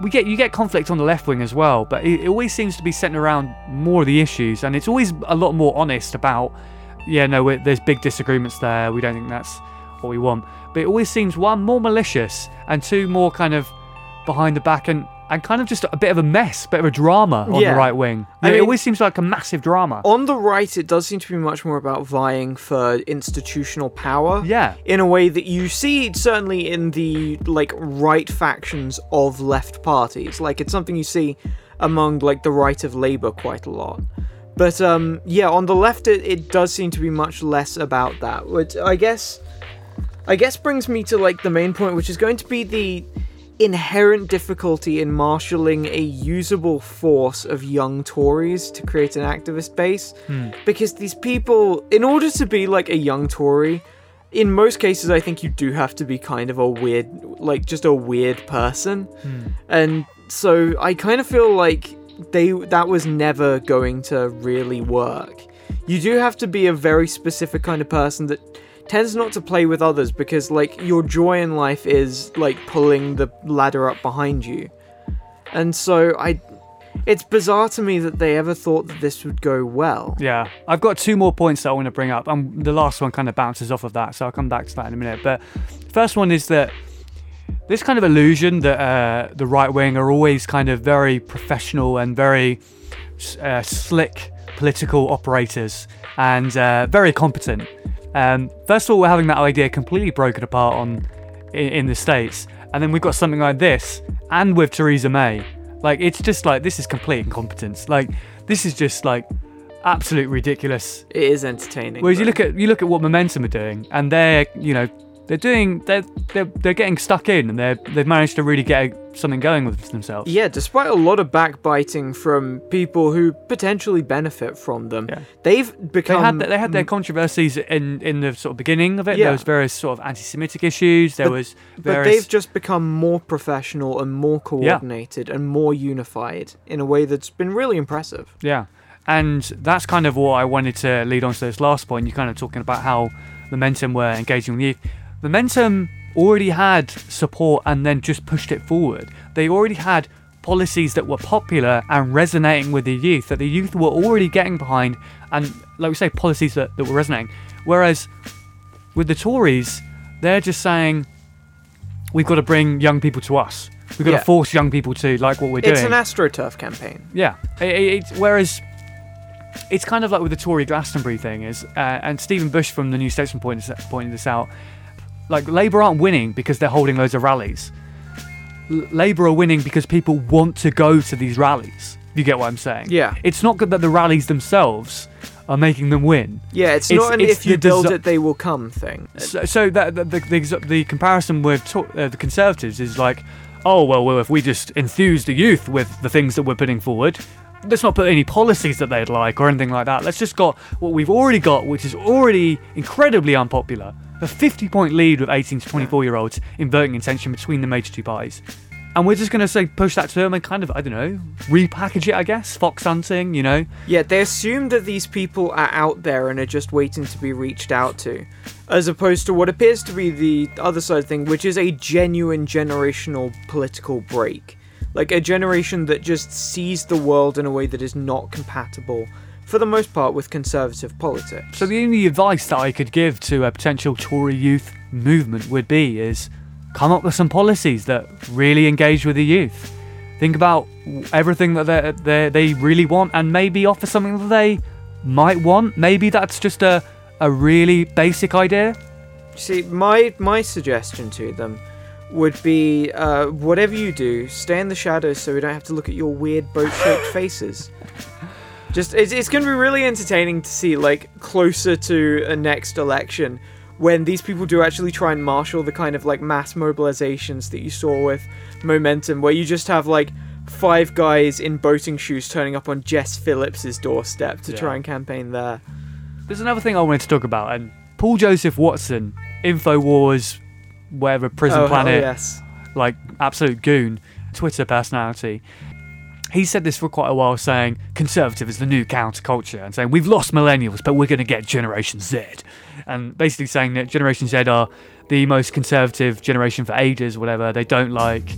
We get you get conflict on the left wing as well, but it, it always seems to be centered around more of the issues, and it's always a lot more honest about, yeah, no, there's big disagreements there. We don't think that's what we want, but it always seems one more malicious and two more kind of behind the back and and kind of just a bit of a mess, bit of a drama on Yeah. the right wing. I mean, it always seems like a massive drama. On the right, it does seem to be much more about vying for institutional power. Yeah. In a way that you see certainly in the like right factions of left parties. Like it's something you see among like the right of Labour quite a lot. But um yeah, on the left it, it does seem to be much less about that. Which I guess I guess brings me to like the main point, which is going to be the inherent difficulty in marshalling a usable force of young Tories to create an activist base. Hmm. Because these people, in order to be like a young Tory, in most cases, I think you do have to be kind of a weird, like just a weird person. Hmm. And so I kind of feel like they that was never going to really work. You do have to be a very specific kind of person that tends not to play with others because like your joy in life is like pulling the ladder up behind you. And so I it's bizarre to me that they ever thought that this would go well. Yeah, I've got two more points that I want to bring up. and the last one kind of bounces off of that, so I'll come back to that in a minute. But first one is that this kind of illusion that uh, the right wing are always kind of very professional and very uh, slick political operators and uh, very competent. Um, first of all, we're having that idea completely broken apart on in, in the states, and then we've got something like this, and with Theresa May, like it's just like this is complete incompetence. Like this is just like absolute ridiculous. It is entertaining. Whereas you look at you look at what Momentum are doing, and they're you know they're doing they're they're, they're getting stuck in, and they're they've managed to really get something going with themselves. Yeah, despite a lot of backbiting from people who potentially benefit from them, Yeah. they've become. They had they had their controversies in in the sort of beginning of it. Yeah. There was various sort of anti-Semitic issues. There But- was But they've just become more professional and more coordinated and more unified in a way that's been really impressive. Yeah. And that's kind of what I wanted to lead on to this last point. You're kind of talking about how Momentum were engaging with youth. Momentum already had support and then just pushed it forward. They already had policies that were popular and resonating with the youth, that the youth were already getting behind, and like we say, policies that, that were resonating. Whereas with the Tories, they're just saying, we've got to bring young people to us. We've got Yeah. to force young people to like what we're It's doing. It's an astroturf campaign. Yeah, it, it, it's whereas it's kind of like with the Tory Glastonbury thing is, uh, and Stephen Bush from the New Statesman pointed pointed this out. Like Labour aren't winning because they're holding loads of rallies. L- Labour are winning because people want to go to these rallies. You get what I'm saying? Yeah. It's not good that the rallies themselves are making them win. Yeah, it's, It's- not an it's if you build desi- it, they will come thing. So, so that the, the, the, the comparison with to, uh, the Conservatives is like, oh well, well, if we just enthuse the youth with the things that we're putting forward, let's not put any policies that they'd like or anything like that. Let's just got what we've already got, which is already incredibly unpopular. A 50 point lead with 18 to 24 year olds in voting intention between the major two parties. And we're just going to say push that to them and kind of, I don't know, repackage it, I guess. Fox hunting, you know. Yeah, they assume that these people are out there and are just waiting to be reached out to, as opposed to what appears to be the other side thing, which is a genuine generational political break. Like a generation that just sees the world in a way that is not compatible, for the most part, with conservative politics. So the only advice that I could give to a potential Tory youth movement would be is come up with some policies that really engage with the youth. Think about everything that they they they really want, and maybe offer something that they might want. Maybe that's just a a really basic idea. See, my my suggestion to them would be uh, whatever you do, stay in the shadows so we don't have to look at your weird boat-shaped faces. Just it's, it's going to be really entertaining to see like closer to a next election when these people do actually try and marshal the kind of like mass mobilizations that you saw with momentum where you just have like five guys in boating shoes turning up on Jess Phillips's doorstep to Yeah. try and campaign there. There's another thing I wanted to talk about, and Paul Joseph Watson, Infowars, whatever Prison oh, Planet, yes. like absolute goon, Twitter personality. He said this for quite a while, saying conservative is the new counterculture, and saying we've lost millennials, but we're going to get Generation Z, and basically saying that Generation Z are the most conservative generation for ages, whatever. They don't like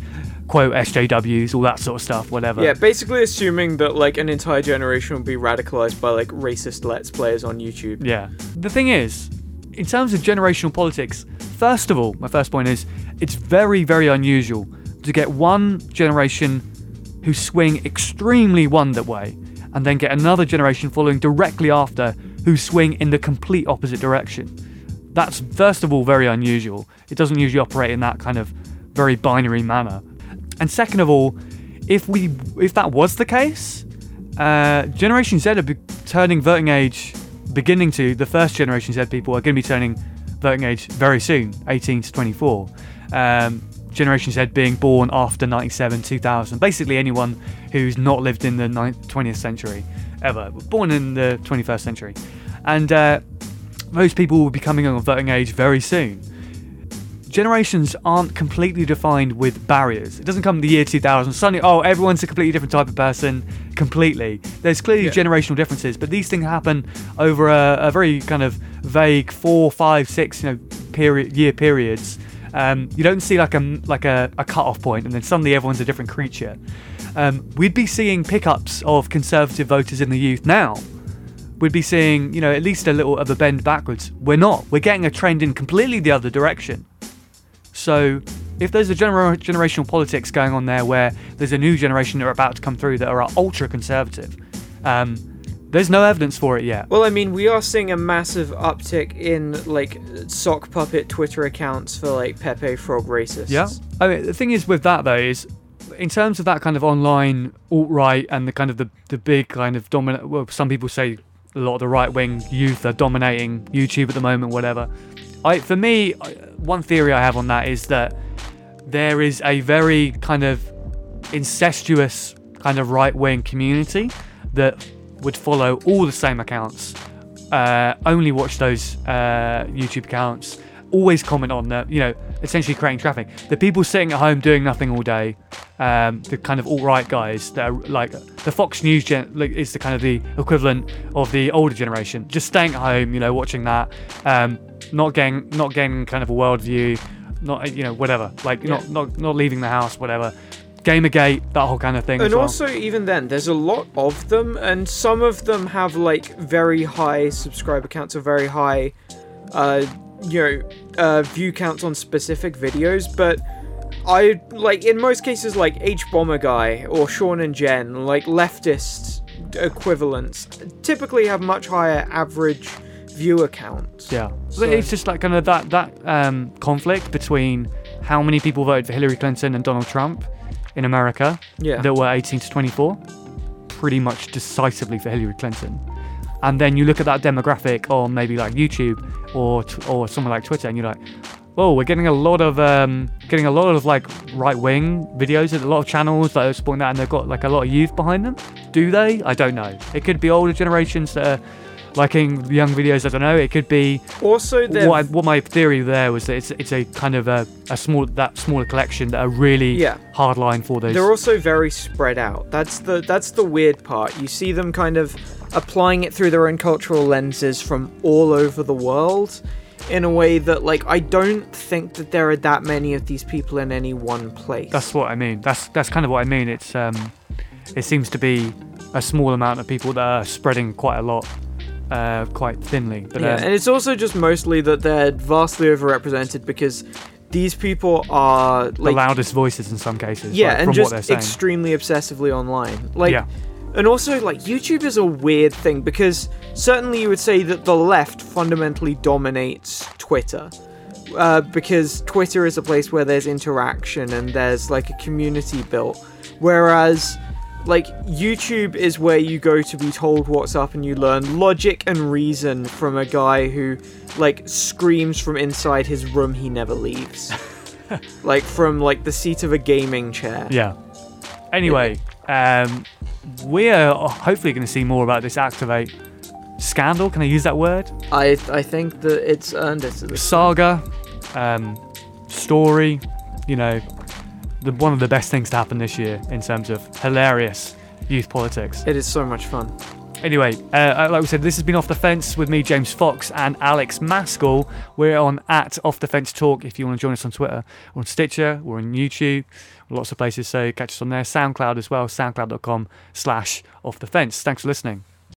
quote SJWs, all that sort of stuff, whatever. Yeah, basically assuming that like an entire generation will be radicalized by like racist let's players on YouTube. Yeah. The thing is, in terms of generational politics, first of all, my first point is it's very, very unusual to get one generation who swing extremely one that way, and then get another generation following directly after who swing in the complete opposite direction. That's first of all very unusual. It doesn't usually operate in that kind of very binary manner. And second of all, if we if that was the case, uh, Generation Z are be- turning voting age, beginning to the first Generation Z people are going to be turning voting age very soon, 18 to 24. Um, Generation Z being born after 97, 2000. Basically, anyone who's not lived in the 20th century ever, born in the 21st century. And uh, most people will be coming on voting age very soon. Generations aren't completely defined with barriers. It doesn't come the year 2000. Suddenly, oh, everyone's a completely different type of person. Completely. There's clearly Yeah. generational differences, but these things happen over a, a very kind of vague four, five, six, you know, period year periods. Um, you don't see like a like a, a cut-off point, and then suddenly everyone's a different creature. Um, we'd be seeing pickups of conservative voters in the youth now we'd be seeing, you know, at least a little of a bend backwards. We're not. We're getting a trend in completely the other direction. So, if there's a gener- generational politics going on there where there's a new generation that are about to come through that are ultra conservative, um, there's no evidence for it yet. Well, I mean, we are seeing a massive uptick in like sock puppet Twitter accounts for like Pepe Frog racists. Yeah. I mean, the thing is with that though is, in terms of that kind of online alt right and the kind of the the big kind of dominant. Well, some people say a lot of the right wing youth are dominating YouTube at the moment. Whatever. I for me, one theory I have on that is that there is a very kind of incestuous kind of right wing community that would follow all the same accounts, uh, only watch those uh, YouTube accounts, always comment on them, you know, essentially creating traffic. The people sitting at home doing nothing all day, um, the kind of alt right guys that are like the Fox News gen like, is the kind of the equivalent of the older generation, just staying at home, you know, watching that, um, not getting not getting kind of a worldview, not you know whatever, like not not not leaving the house, whatever. Gamergate, that whole kind of thing. as And well. also, even then, there's a lot of them, and some of them have like very high subscriber counts or very high, uh, you know, uh, view counts on specific videos. But I like in most cases, like hbomberguy or Sean and Jen, like leftist equivalents, typically have much higher average viewer counts. Yeah, So- it's just like kind of that that um, conflict between how many people voted for Hillary Clinton and Donald Trump in America Yeah. that were 18 to 24, pretty much decisively for Hillary Clinton. And then you look at that demographic on maybe like YouTube or t- or somewhere like Twitter, and you're like, oh, we're getting a lot of um, getting a lot of like right wing videos, and a lot of channels that are supporting that, and they've got like a lot of youth behind them. Do they? I don't know. It could be older generations that are liking young videos. I don't know. It could be Also, what, I, what my theory there was that it's it's a kind of a, a small that smaller collection that are really Yeah. hardline for those. They're also very spread out. That's the that's the weird part. You see them kind of applying it through their own cultural lenses from all over the world in a way that like I don't think that there are that many of these people in any one place. That's what I mean. That's that's kind of what I mean. It's um, it seems to be a small amount of people that are spreading quite a lot, uh, quite thinly. But yeah, um, and it's also just mostly that they're vastly overrepresented because these people are the like loudest voices in some cases. yeah, like, and from just what they're saying. extremely obsessively online. Like, Yeah. And also like YouTube is a weird thing because certainly you would say that the left fundamentally dominates Twitter. Uh, because Twitter is a place where there's interaction and there's like a community built, whereas like YouTube is where you go to be told what's up and you learn logic and reason from a guy who like screams from inside his room he never leaves. like from like the seat of a gaming chair. Yeah. Anyway, um, we're hopefully going to see more about this Activate scandal. Can I use that word? I I think that it's earned it. saga, um, story, you know, the, one of the best things to happen this year in terms of hilarious youth politics. It is so much fun. Anyway, uh, like we said, this has been Off the Fence with me, James Fox, and Alex Maskill. We're on at Off the Fence Talk if you want to join us on Twitter. We're on Stitcher, we're on YouTube, lots of places, so catch us on there. SoundCloud as well, soundcloud.com slash Off the Fence. Thanks for listening.